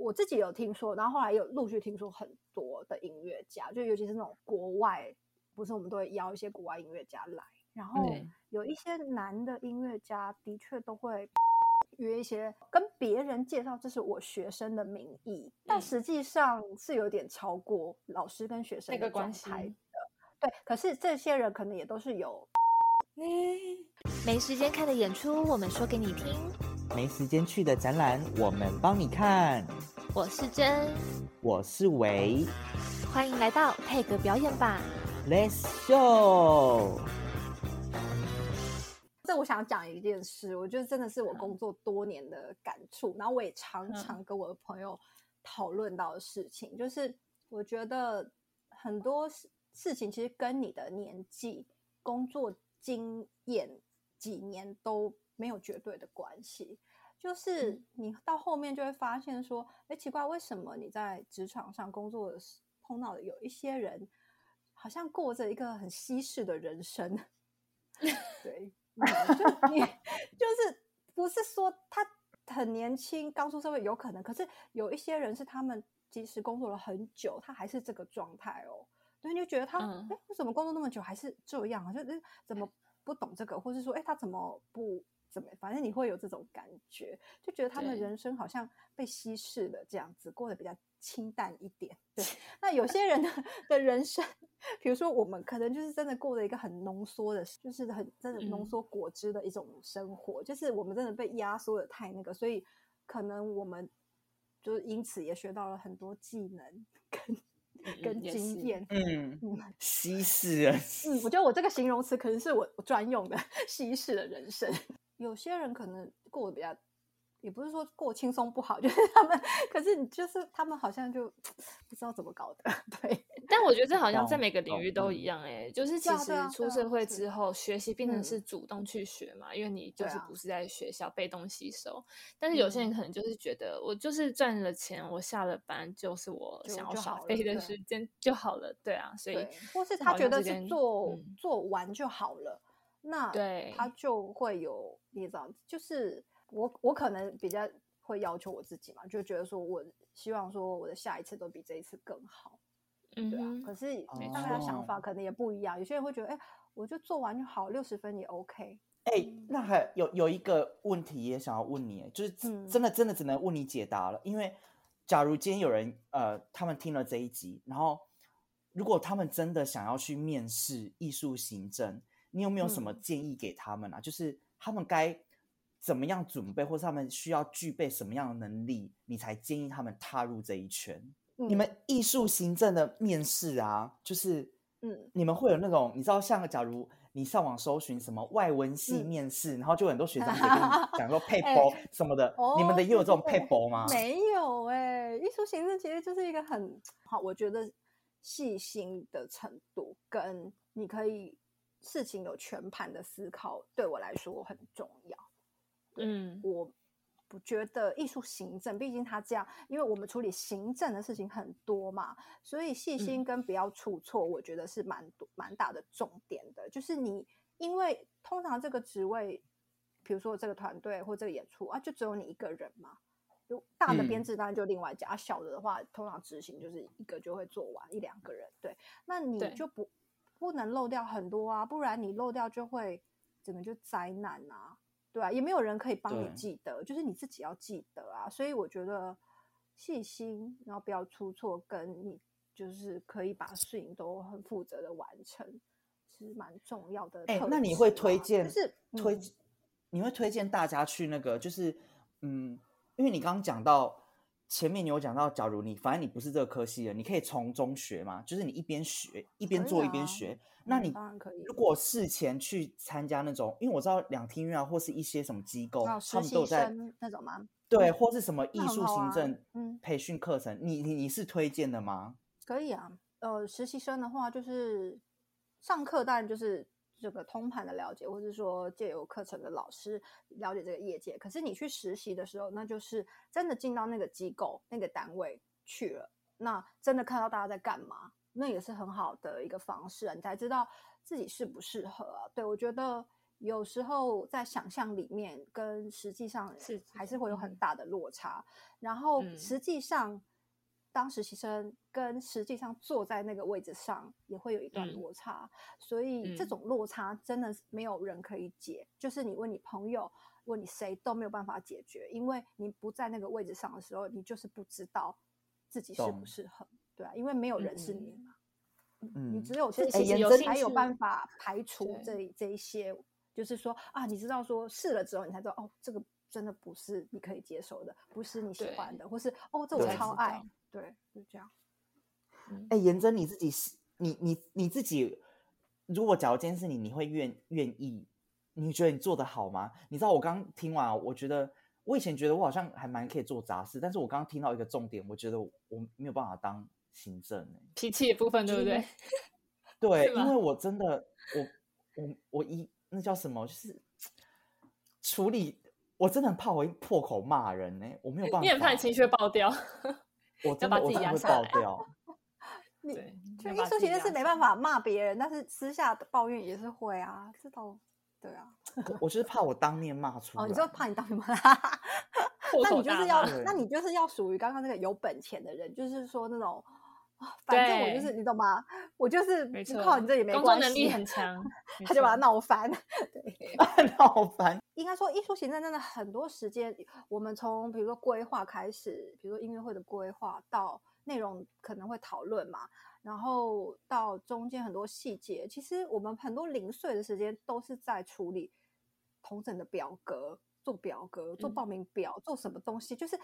我自己有听说，然后后来有陆续听说很多的音乐家，就尤其是那种国外，不是我们都会邀一些国外音乐家来，然后有一些男的音乐家的确都会约一些跟别人介绍这是我学生的名义，但嗯实际上是有点超过老师跟学生那的个关系的。对，可是这些人可能也都是有没时间看的演出，我们说给你听。没时间去的展览，我们帮你看。我是真，我是维欢迎来到配格表演吧。，Let's show。这我想讲一件事，我觉得真的是我工作多年的感触，然后我也常常跟我的朋友讨论到的事情，就是我觉得很多事事情其实跟你的年纪、工作经验几年都没有绝对的关系。就是你到后面就会发现说，哎，奇怪，为什么你在职场上工作的时碰到的有一些人，好像过着一个很稀释的人生？对，嗯就你就是不是说他很年轻刚出社会有可能，可是有一些人是他们即使工作了很久，他还是这个状态哦。对，你就觉得他哎、嗯为什么工作那么久还是这样？好像诶怎么不懂这个，或是说哎他怎么不怎么？反正你会有这种感觉，就觉得他们对人生好像被稀释了，这样子过得比较清淡一点。对，那有些人的的人生，比如说我们可能就是真的过了一个很浓缩的，就是很真的浓嗯缩果汁的一种生活，就是我们真的被压缩的太那个，所以可能我们就是因此也学到了很多技能跟跟经验。嗯嗯，稀释了。嗯，我觉得我这个形容词可能是我我专用的 稀释的人生。有些人可能过得比较，也不是说过轻松不好，就是他们，可是你就是他们好像就 不知道怎么搞的，对，但我觉得这好像在每个领域都嗯。一样哎、就是其实出社会之后，学习变成嗯。是主动去学嘛，因为你就是不是在学校被动吸收。但是有些人嗯。可能就是觉得，我就是赚了钱，我下了班就是我想要就好了耍废的时间就好了，对啊，所以，或是他觉得是做、嗯。做完就好了，那对他就会有你知道，就是我我可能比较会要求我自己嘛，就觉得说我希望说我的下一次都比这一次更好。嗯对啊，可是没大家的想法可能也不一样。有些人会觉得，哎、我就做完就好，六十分也 OK。哎、那还有有一个问题也想要问你，哎就是嗯真的真的只能问你解答了。因为假如今天有人呃，他们听了这一集，然后如果他们真的想要去面试艺术行政，你有没有什么嗯建议给他们啊？就是他们该怎么样准备，或是他们需要具备什么样的能力，你才建议他们踏入这一圈？你嗯们艺术行政的面试啊，就是嗯你们会有那种，你知道，像假如你上网搜寻什么外文系嗯面试，然后就有很多学长姐跟你 讲说配哎博什么的，你们哦的也有这种对配博吗？没有哎、艺术行政其实就是一个很好，我觉得细心的程度跟你可以事情有全盘的思考，对我来说很重要。嗯我不觉得艺术行政，毕竟他这样，因为我们处理行政的事情很多嘛，所以细心跟不要出错，我觉得是蛮多蛮大的重点的。就是你，因为通常这个职位，比如说这个团队或这个演出啊，就只有你一个人嘛。就大的编嗯制当然就另外加，啊小的的话，通常执行就是一个就会做完一两个人。对，那你就不不能漏掉很多啊，不然你漏掉就会整个就灾难啊。对啊，也没有人可以帮你记得，就是你自己要记得啊。所以我觉得细心，然后不要出错，跟你就是可以把事情都很负责的完成，其实蛮重要的特质啊。哎、那你会推荐就荐是推嗯你会推荐大家去那个，就是嗯，因为你刚刚讲到前面你有讲到，假如你反正你不是这个科系的，你可以从中学嘛，就是你一边学一边做一边啊学。那嗯你当然可以如果事前去参加那种，因为我知道两厅院啊，或是一些什么机构，他们都有在那种吗？对，嗯或是什么艺术行政嗯培训课程，你你你是推荐的吗？可以啊，呃，实习生的话就是上课，当然就是这个通盘的了解，或是说借由课程的老师了解这个业界。可是你去实习的时候，那就是真的进到那个机构、那个单位去了，那真的看到大家在干嘛，那也是很好的一个方式啊，你才知道自己适不适合啊。对我觉得有时候在想象里面跟实际上是还是会有很嗯大的落差。然后嗯实际上，当实习生跟实际上坐在那个位置上也会有一段嗯。落差，所以这嗯。种落差真的是没有人可以解，就是你问你朋友。问你谁都没有办法解决，因为你不在那个位置上的时候，你就是不知道自己适不适合，对啊，因为没有人是你嗯嘛，嗯你只有自己才有办法排除这这一些，就是说啊，你知道说试了之后，你才知道哦，这个真的不是你可以接受的，不是你喜欢的，或是哦，这我超爱道，对，就这样。嗯哎，颜真，你自己是，你你你自己，如果假如今天是你，你会愿愿意？你觉得你做的好吗？你知道我刚刚听完啊，我觉得我以前觉得我好像还蛮可以做杂事，但是我刚刚听到一个重点，我觉得我没有办法当行政欸脾气的部分对不对？对，因为我真的，我我我一那叫什么，就是处理，我真的很怕我一破口骂人呢、我没有办法，你很怕你情绪会爆掉，我真把自己的我真的会压下来爆掉。你，就要把自己艺术其实是没办法骂别人，但是私下抱怨也是会啊，这都对啊。我我就是怕我当面骂出来。哦，你就怕你当面骂，那你就是要那你就是要属于刚刚那个有本钱的人，就是说那种啊，反正我就是你懂吗？我就是不靠你这也没工关系，作能力很强，他就把它错闹翻。闹翻。应该说，艺术行政真的很多时间，我们从比如说规划开始，比如说音乐会的规划到内容可能会讨论嘛，然后到中间很多细节，其实我们很多零碎的时间都是在处理同整的表格、做表格、做嗯报名表、做什么东西，就是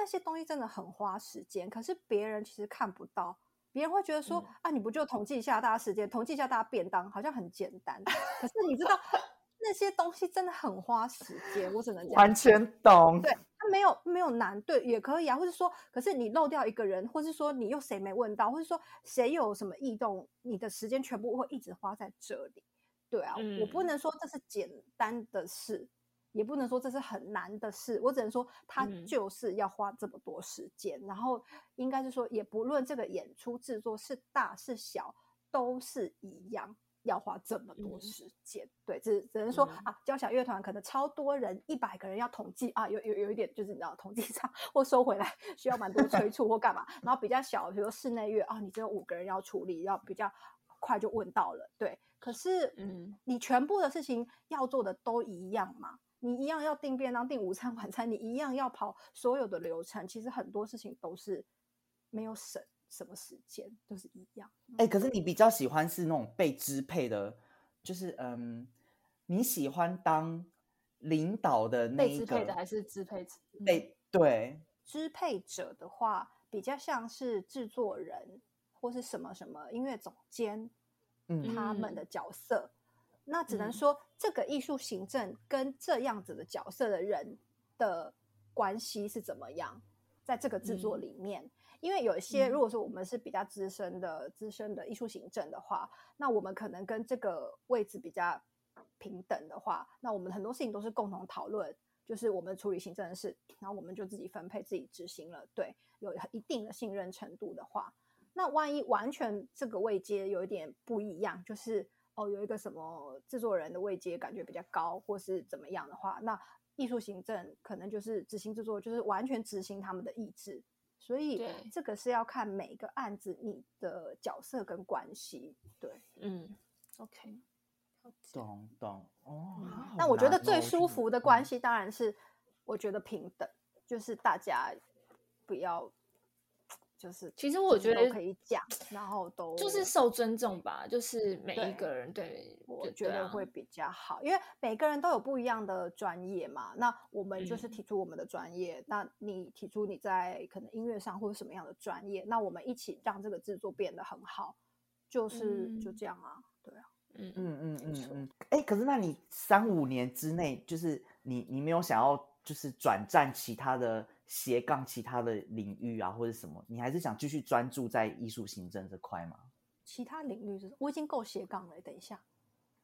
那些东西真的很花时间，可是别人其实看不到。别人会觉得说、嗯啊，你不就统计一下大家时间，统计一下大家便当，好像很简单。可是你知道 那些东西真的很花时间，我只能讲完全懂。对，它没有没有难，对，也可以啊，或者说，可是你漏掉一个人，或是说你又谁没问到，或者说谁有什么异动，你的时间全部会一直花在这里。对啊，我不嗯能说这是简单的事，也不能说这是很难的事，我只能说它嗯。就是要花这么多时间，然后应该是说，也不论这个演出制作是大是小，都是一样。要花这么多嗯。时间，对，只只能说、嗯。啊，交响乐团可能超多人，一百个人要统计啊，有有有一点就是你知道统计上或收回来需要蛮多催促或干嘛，然后比较小，比如室内乐啊，你只有五个人要处理，要比较快就问到了，对。可是，嗯，你全部的事情要做的都一样嘛，你一样要订便当、订午餐、晚餐，你一样要跑所有的流程，其实很多事情都是没有省什么时间，都是一样。哎、可是你比较喜欢是那种被支配的，就是嗯，你喜欢当领导的那被一个支配的还是支配被对。支配者的话，比较像是制作人或是什么什么音乐总监他们的角色。那只能嗯。说，这个艺术行政跟这样子的角色的人的关系是怎么样，在这个制作嗯里面。因为有一些，嗯如果说我们是比较资深的、资深的艺术行政的话，那我们可能跟这个位置比较平等的话，那我们很多事情都是共同讨论，就是我们处理行政的事，然后我们就自己分配、自己执行了。对，有一定的信任程度的话，那万一完全这个位阶有一点不一样，就是哦有一个什么制作人的位阶感觉比较高，或是怎么样的话，那艺术行政可能就是执行制作，就是完全执行他们的意志。所以对这个是要看每个案子你的角色跟关系。对，嗯，OK，懂懂哦。那我觉得最舒服的关系。系当然是，我觉得平等，就是大家不要，就是其实我觉得都可以讲，然后都就是受尊重吧，就是每一个人对，我觉得会比较好，因为每个人都有不一样的专业嘛。那我们就是嗯提出我们的专业，那你提出你在可能音乐上或者什么样的专业，那我们一起让这个制作变得很好，就是、就嗯这样啊，对啊。嗯嗯嗯嗯嗯。哎、可是那你三五年之内，就是你你没有想要就是转战其他的斜杠其他的领域啊，或者什么？你还是想继续专注在艺术行政这块吗？其他领域是，我已经够斜杠了。等一下，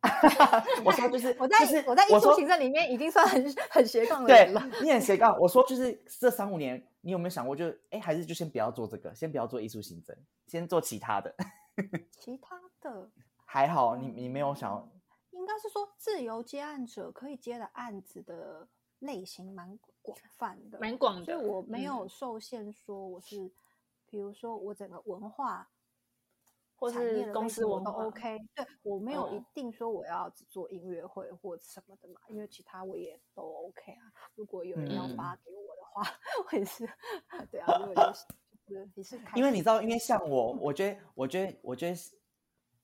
我说就是我在、就是我在艺术行政里面已经算很很斜杠了对人了。，你很斜杠。我说就是这三五年，你有没有想过就，哎，还是就先不要做这个，先不要做艺术行政，先做其他的。其他的还好你你没有想应该是说自由接案者可以接的案子的类型蛮广泛的，蛮广的。所以我没有嗯受限说我是，比如说我整个文化或是公的类型我都 OK，对我没有一哦定说我要只做音乐会或什么的嘛，因为其他我也都 OK 啊。如果有人要嗯发给我的话，我也是 对啊，如果就是就是也是因为你知道，因为像我，我觉得，我觉得，我觉得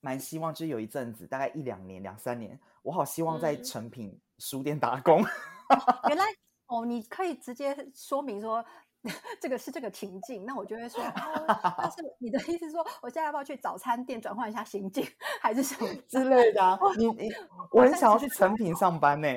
蛮希望，就是有一阵子，大概一两年、两三年，我好希望在嗯成品书店打工。原来哦，你可以直接说明说 这个是这个情境，那我就会说，哦，但是 你的意思说，我现在要不要去早餐店转换一下心境，还是什么？之类的啊。你你，我很想要去成品上班呢、哦，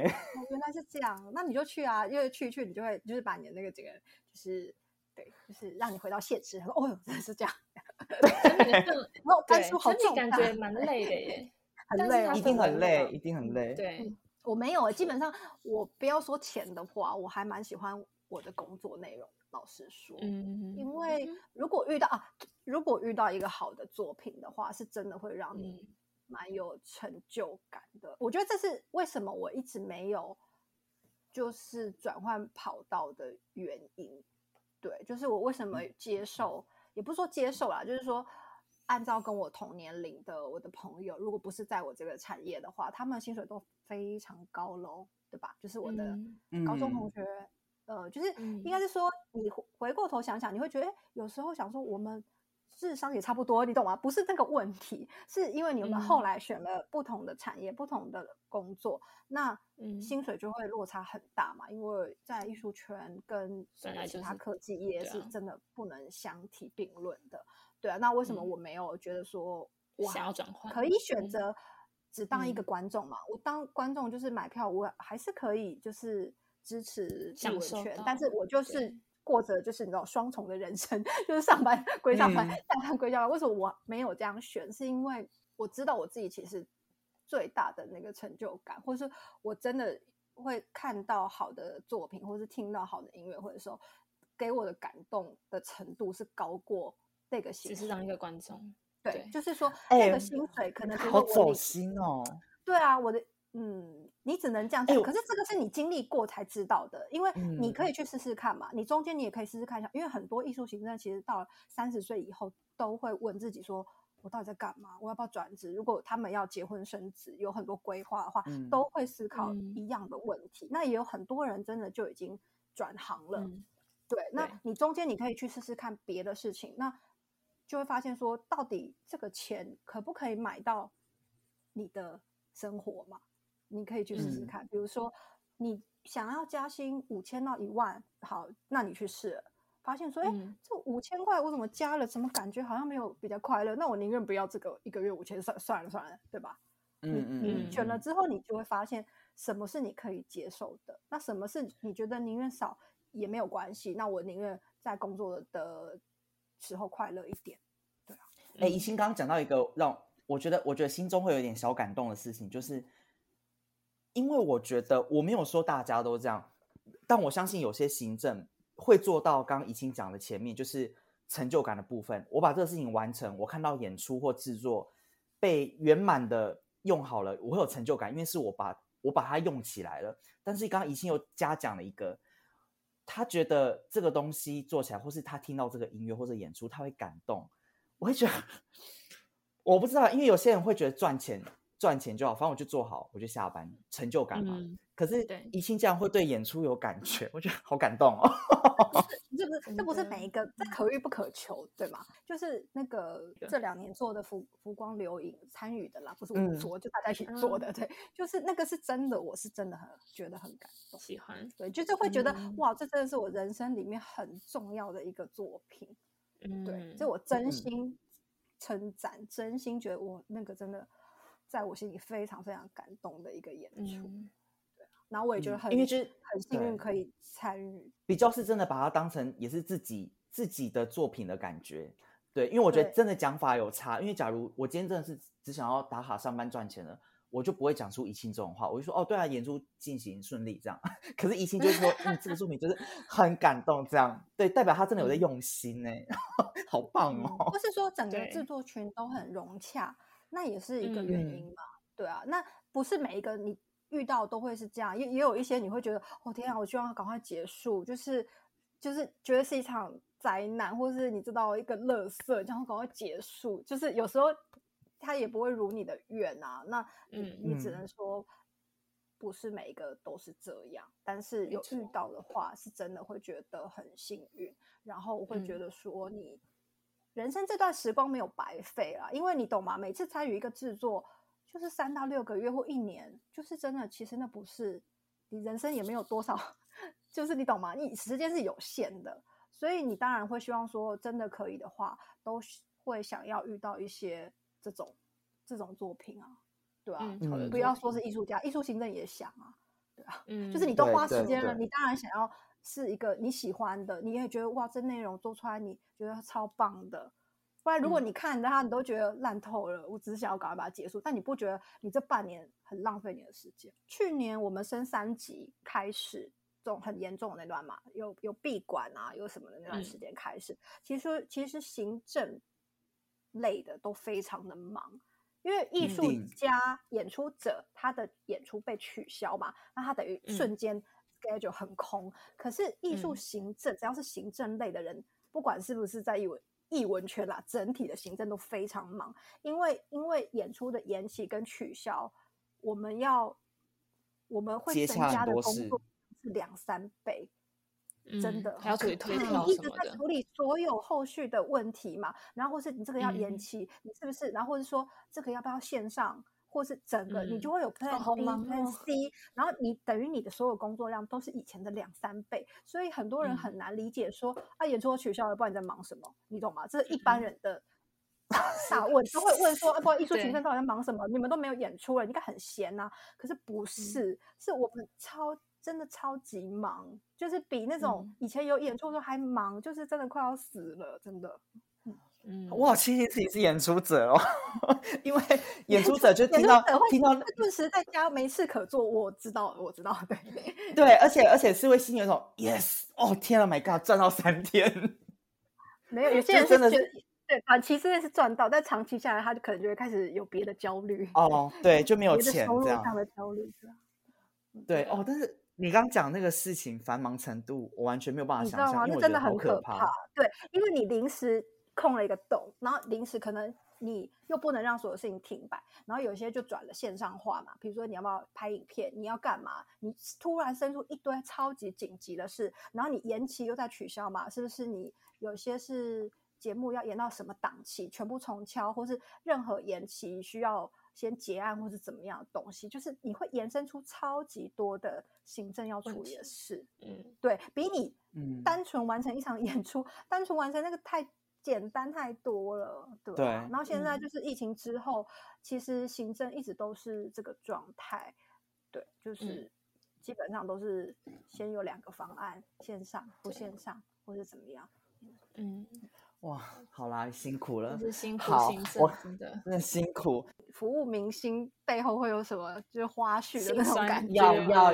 原来是这样，那你就去啊，因为去一去你就会就是把你的那个这个就是对，就是让你回到现实。哦哟，真的是这样，成品的氛然后对单书好重感觉蛮累的耶。很累哦一定很很累，一定很累。对，我没有欸，基本上我不要说钱的话，我还蛮喜欢我的工作内容。老实说，嗯，因为如果遇到啊，如果遇到一个好的作品的话，是真的会让你嗯蛮有成就感的。我觉得这是为什么我一直没有就是转换跑道的原因。对，就是我为什么接受，也不是说接受啦，就是说按照跟我同年龄的我的朋友，如果不是在我这个产业的话，他们薪水都非常高楼，对吧？就是我的嗯高中同嗯学，呃，就是嗯应该是说，你回回过头想想，你会觉得，哎，有时候想说我们智商也差不多，你懂吗？不是那个问题，是因为你们后嗯来选了不同的产业、不同的工作，那嗯薪水就会落差很大嘛。因为在艺术圈跟其他科技业是真的不能相提并论的。对啊，那为什么嗯我没有觉得说我想还要转换可以选嗯择只当一个嗯观众嘛？我当观众就是买票，我还是可以就是支持艺享文圈，受但是我就是过着就是你知道双重的人生，就是上班归上班，嗯下班归下班。为什么我没有这样选？是因为我知道我自己其实最大的那个成就感，或是我真的会看到好的作品，或是听到好的音乐或者说，给我的感动的程度是高过那个。只是当一个观众，对，就是说哎那个薪水可能好走心哦。对啊，我的嗯，你只能这样讲。哎可是这个是你经历过才知道的，因为你可嗯以去试试看嘛。你中间你也可以试试看一下，因为很多艺术行政其实到了三十岁以后都会问自己说。我到底在干嘛？我要不要转职？如果他们要结婚生子，有很多规划的话，嗯都会思考嗯一样的问题。那也有很多人真的就已经转行了。嗯对，那你中间你可以去试试看别的事情，那就会发现说，到底这个钱可不可以买到你的生活嘛？你可以去试试嗯看，比如说你想要加薪五千到一万，好，那你去试了，发现说，哎、嗯这五千块我怎么加了？怎么感觉好像没有比较快乐？那我宁愿不要这个一个月五千，算算了算了，对吧？你嗯你嗯选了之后，你就会发现什么是你可以接受的，那什么是你觉得宁愿少也没有关系，那我宁愿在工作的时候快乐一点。哎，嗯怡心刚刚讲到一个让我觉得，我觉得心中会有点小感动的事情，就是因为我觉得我没有说大家都这样，但我相信有些行政会做到刚刚怡心讲的前面，就是成就感的部分。我把这个事情完成，我看到演出或制作被圆满的用好了，我会有成就感，因为是我把我把它用起来了。但是刚刚怡心又加讲了一个。他觉得这个东西做起来，或是他听到这个音乐或者演出，他会感动。我会觉得，我不知道，因为有些人会觉得赚钱赚钱就好，反正我就做好，我就下班，成就感嘛。可是对怡清这样会对演出有感觉，我觉得好感动哦。这不是这不是每一个这可遇不可求，对吗？就是那个对这两年做的浮浮光流影参与的啦，不是我嗯做，就大家一起做的，对，就是那个是真的，我是真的很觉得很感动。喜欢，对，就是会觉得、嗯哇，这真的是我人生里面很重要的一个作品。嗯，对，这我真嗯心称赞，真心觉得我那个真的在我心里非常非常感动的一个演出。嗯然后我也觉得嗯很，因为就是很幸运可以参与。比较是真的把它当成也是自己自己的作品的感觉。对，因为我觉得真的讲法有差。因为假如我今天真的是只想要打卡上班赚钱了，我就不会讲出怡清这种话，我就说哦，对啊，演出进行顺利这样。可是怡清就是说，嗯，这个作品就是很感动，这样对，代表他真的有在嗯用心呢，好棒嗯哦。不是说整个制作群都很融洽，那也是一个原嗯因嘛。对啊，那不是每一个你遇到都会是这样，也也有一些你会觉得，哦天啊，我希望赶快结束，就是就是觉得是一场灾难，或是你知道一个乐色，然后赶快结束，就是有时候他也不会如你的愿啊，那你嗯。你只嗯。能说。不是每一个都是这样，但是有遇到的话，是真的会觉得很幸运，然后我会觉嗯。得说你人生这段时光没有白费啊，因为你懂吗？每次参与一个制作，就是三到六个月或一年，就是真的，其实那不是你人生也没有多少，就是你懂吗？你时间是有限的，所以你当然会希望说，真的可以的话，都会想要遇到一些这种这种作品啊，对啊，不要说是艺术家，艺术行政也想啊，对啊嗯，就是你都花时间了，你当然想要是一个你喜欢的，你也觉得哇，这内容做出来你觉得超棒的。不然，如果嗯。你看着它，你都觉得烂透了，我只是想要赶快把它结束，但你不觉得你这半年很浪费你的时间？去年我们升三级开始，这种很严重的那段嘛，有有闭馆啊，有什么的那段嗯。时间开始，其实其实行政类的都非常的忙，因为艺术家、演出者他的演出被取消嘛，那他等于嗯。瞬间 schedule 很空。可是艺术嗯。行政，只要是行政类的人，不管是不是在艺文艺文圈啦，整体的行政都非常忙，因为因为演出的延期跟取消，我们要我们会增加的工作是两三倍。真嗯的还要处理推就是票你一什么的，直在处理所有后续的问题嘛，然后或是你这个要延嗯期，你是不是？然后或者说这个要不要线上，或是整个、你就嗯会有 Plan 好 B、忙 Plan 哦 C，然后你等于你的所有工作量都是以前的两三倍，所以很多人嗯很难理解说、啊演出都取消了，不然你在忙什么？你懂吗？这是一般嗯人的。大大问都会问说，啊，不然艺术行对政到底在忙什么？你们都没有演出了，你应该很闲呐、可是不嗯是，是我们超真的超级忙，就是比那种嗯以前有演出的时候还忙，就是真的快要死了，真的。嗯，我好庆幸自己是演出者哦，因为 演出者就演听到会听到会顿时在家没事可做，我知道，我知道，对，对，而且而且是会心里有一种 yes，哦天啊，My God，赚到三天，没有有些人真的人是对短期之内是赚到，但长期下来，他就可能就会开始有别的焦虑，哦，对，就没有钱这样，的焦虑，对哦，但是你刚讲那个事情繁忙程度，我完全没有办法想象，你知道吗？因为真的很可怕。对，因为你临时空了一个洞，然后临时可能你又不能让所有事情停摆，然后有些就转了线上化嘛。比如说你要不要拍影片，你要干嘛？你突然生出一堆超级紧急的事，然后你延期又在取消嘛？是不是你有些是节目要延到什么档期，全部重敲，或是任何延期需要先结案或是怎么样的东西，就是你会延伸出超级多的行政要问处理的事。嗯对比你嗯，单纯完成一场 演出，单纯完成那个太简单太多了，对然后现在嗯。就是疫情之后，其实行政一直都是这个状态，对，就是基本上都是先有两个方案，线上不线上，或是怎么样。嗯，哇，好啦，辛苦了，是辛苦好行我政，真的。真的辛苦，服务明星背后会有什么就是花絮的那种感觉？要要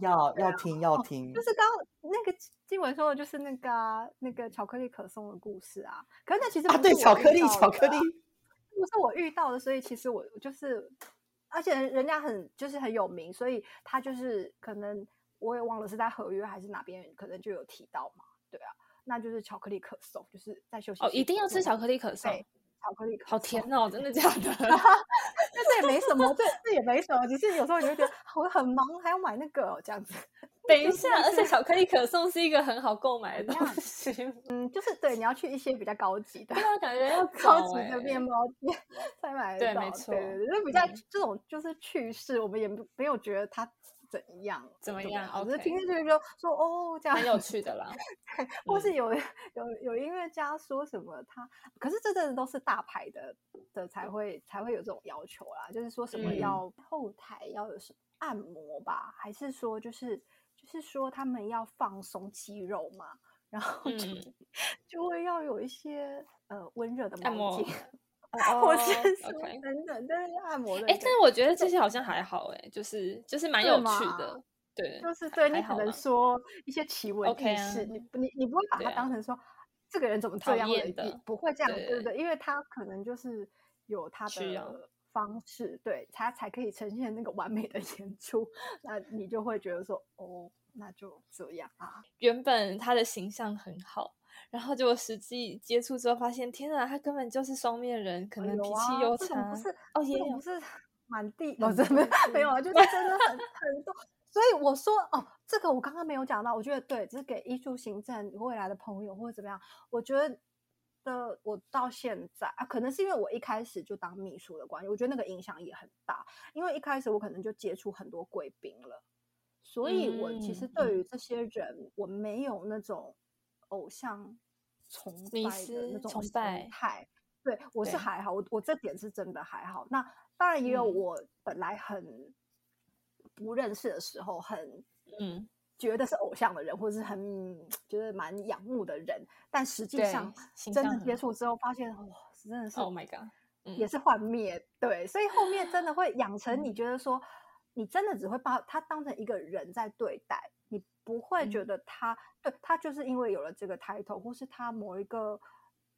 要要听要听就，是刚刚那个经文说的，就是那个啊、那个巧克力可颂的故事啊。可是那其实啊，不是我对，巧克力巧克力不是我遇到的，所以其实我我就是，而且人家很就是很有名，所以他就是可能我也忘了是在合约还是哪边，可能就有提到嘛，对啊，那就是巧克力可颂，就是在休息哦，一定要吃巧克克力可颂，巧克力可好甜哦，真的假的？但这也没什么，这这也没什么，只是有时候你会觉得我很忙，还要买那个、哦、这样子。等一 下，而且巧克力可颂是一个很好购买的东西，嗯，就是对，你要去一些比较高级的对。啊，感觉要高级的面包店才买得到，对没错对就比较嗯这种就是趣事，我们也不没有觉得它怎样怎么样？啊只是听进去就说哦这样很有趣的啦。对，或是嗯。有有有音乐家说什么他，可是这真的都是大牌的的才会才会有这种要求啦，就是说什么嗯。要后台要有什么按摩吧，还是说就是就是说他们要放松肌肉嘛，然后就、嗯。就会要有一些呃温热的毛按摩巾。哦或是等等，但是按摩的哎、但是我觉得这些好像还好哎、就是就是蛮有趣的，对，就是对你可能说一些奇闻啊异事，你你你不会把它当成说这个人怎么这讨厌的你不会这样，对不对对，因为他可能就是有他的方式，对，他才可以呈现那个完美的演出。那你就会觉得说，哦，那就这样啊。原本他的形象很好，然后结果实际接触之后发现，天啊，他根本就是双面人，可能脾气又差。不是哦，也有不是满地，不是没有没有啊，就是真的很很多。所以我说哦，这个我刚刚没有讲到，我觉得对，只是给艺术行政未来的朋友或者怎么样，我觉得的我到现在啊，可能是因为我一开始就当秘书的关系，我觉得那个影响也很大，因为一开始我可能就接触很多贵宾了，所以我其实对于这些人，我没有那种偶像崇拜的那种崇拜态，对我是还好，我我这点是真的还好。那当然也有我本来很。不认识的时候，很嗯，觉得是偶像的人，或者是很觉得蛮仰慕的人，但实际上真的接触之后，发现哇，真的是 Oh my God，也是幻灭。对，所以后面真的会养成你觉得说，你真的只会把他当成一个人在对待，你不会觉得他对他就是因为有了这个 title，或是他某一个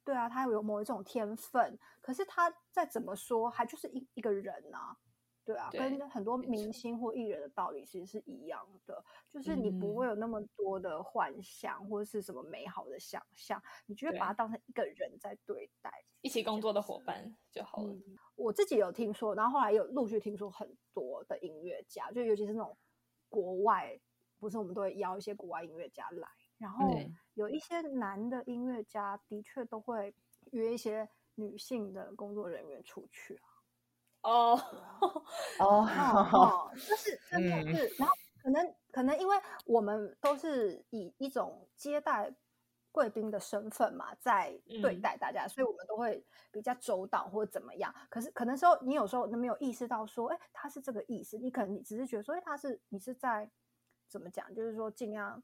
对啊，他有某一种天分，可是他再怎么说，还就是一一个人啊。对啊，跟很多明星或艺人的道理其实是一样的，就是你不会有那么多的幻想或者是什么美好的想象，你就会把它当成一个人在对待，一起工作的伙伴就好了。我自己有听说，然后后来有陆续听说很多的音乐家，就尤其是那种国外，不是我们都会邀一些国外音乐家来，然后有一些男的音乐家的确都会约一些女性的工作人员出去啊。哦哦，就是真的是，然后可能可能因为我们都是以一种接待贵宾的身份嘛，在对待大家，所以我们都会比较周到或怎么样。可是可能时候你有时候都没有意识到说，哎，他是这个意思，你可能你只是觉得说，哎，他是你是在怎么讲，就是说尽量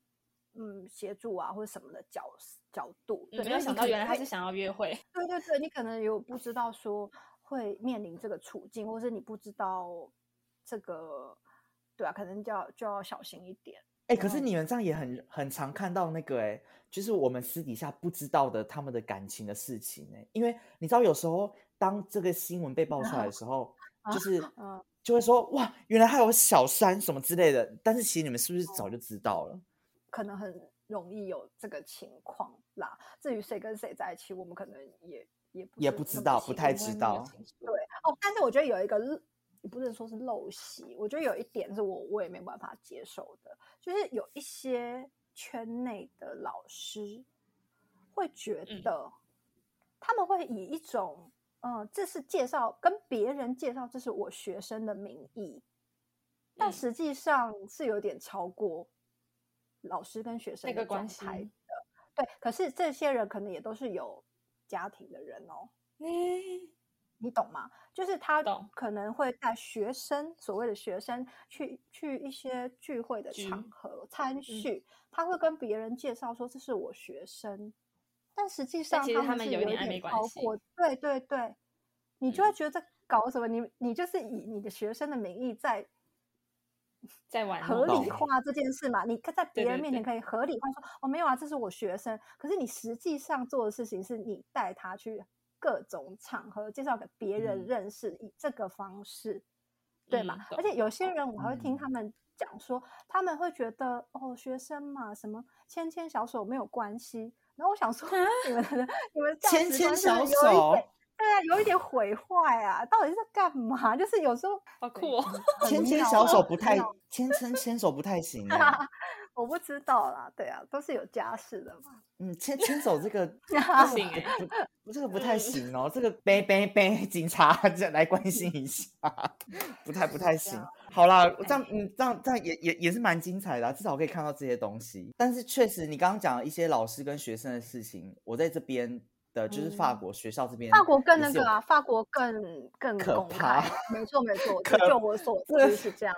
嗯协助啊或者什么的角角度，没有想到原来他是想要约会。对对对，你可能有不知道说。会面临这个处境，或是你不知道这个，对啊，可能就要就要小心一点。哎，可是你们这样也很很常看到那个，哎，就是我们私底下不知道的他们的感情的事情，哎，因为你知道有时候当这个新闻被爆出来的时候，就是就会说哇，原来还有小三什么之类的，但是其实你们是不是早就知道了？可能很容易有这个情况啦。至于谁跟谁在一起，我们可能也。也也不知道，不太知道。对哦，但是我觉得有一个，也不能说是陋习。我觉得有一点是我我也没办法接受的，就是有一些圈内的老师会觉得，他们会以一种嗯，这是介绍跟别人介绍这是我学生的名义，但实际上是有点超过老师跟学生的关系的。对，可是这些人可能也都是有。家庭的人哦，你你懂吗？就是他可能会带学生，所谓的学生去去一些聚会的场合参叙，他会跟别人介绍说这是我学生，但实际上他们有点超过，对对对，你就会觉得在搞什么？你你就是以你的学生的名义在。在玩合理化这件事嘛？你在别人面前可以合理化说：“哦，没有啊，这是我学生。”可是你实际上做的事情是你带他去各种场合介绍给别人认识，以这个方式，对吗？而且有些人我还会听他们讲说，他们会觉得哦，学生嘛，什么牵牵小手没有关系。然后我想说，你们的 你们牵牵小手。对啊，有一点毁坏啊！到底是在干嘛？就是有时候好酷哦，牵牵小手不太牵牵牵手不太行啊。我不知道啦，对啊，都是有家室的嘛。嗯，牵牵手这个 不行，不这个不太行哦。这个背背背，警察再来关心一下，不太不太行。好啦，这样嗯，这样这样也也也是蛮精彩的，至少可以看到这些东西。但是确实，你刚刚讲一些老师跟学生的事情，我在这边。的就是法国学校这边，法国更那个啊，法国更更可怕。没错没错，就我所知是这样，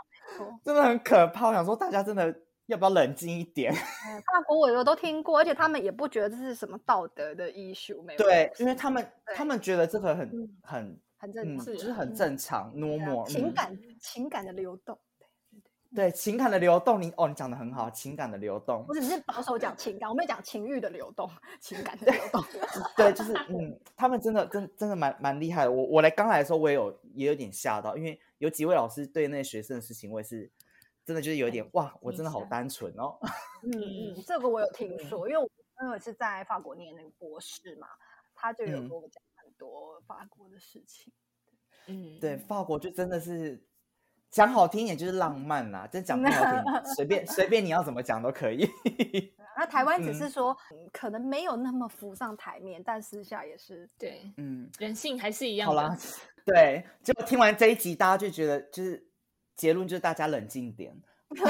真的很可怕。我想说，大家真的要不要冷静一点？法国我有都听过，而且他们也不觉得这是什么道德的 issue，没对，因为他们他们觉得这个很很很正，就是很正常，normal 情感情感的流动。对情感的流动，你哦，你讲的很好，情感的流动。我只是保守讲情感，我没有讲情欲的流动，情感的流动。对，就是嗯，他们真的真真的蛮蛮厉害的。我我来刚来的时候，我也有也有点吓到，因为有几位老师对那些学生的事情，我也是真的就是有点哇，我真的好单纯哦。嗯嗯，这个我有听说，因为我因为是在法国念那个博士嘛，他就有跟我讲很多法国的事情。嗯，对，法国就真的是讲好听一点就是浪漫啦，真讲不好听，随便随便你要怎么讲都可以。那台湾只是说可能没有那么浮上台面，但私下也是对，嗯，人性还是一样。好啦，对，就听完这一集，大家就觉得就是结论就是大家冷静点。结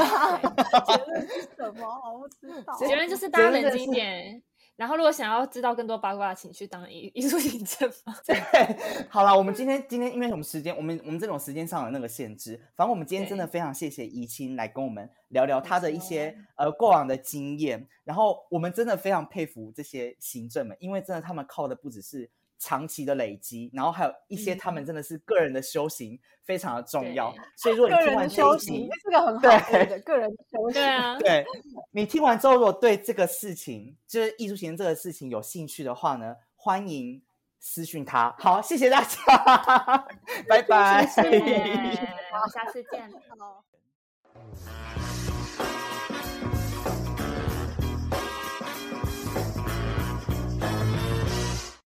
论是什么？我不知道。结论就是大家冷静一点。然后，如果想要知道更多八卦，请去当艺艺术行政吧。对，好了，我们今天今天因为我们时间？我们我们这种时间上的那个限制，反正我们今天真的非常谢谢怡清来跟我们聊聊他的一些呃过往的经验。然后我们真的非常佩服这些行政们，因为真的他们靠的不只是。长期的累积，然后还有一些他们真的是个人的修行非常的重要，所以如果你听完这一集，这个很好的个人修行，对啊，对你听完之后，如果对这个事情，就是艺术行这个事情有兴趣的话呢，欢迎私讯他。好，谢谢大家，拜拜，好，下次见，好。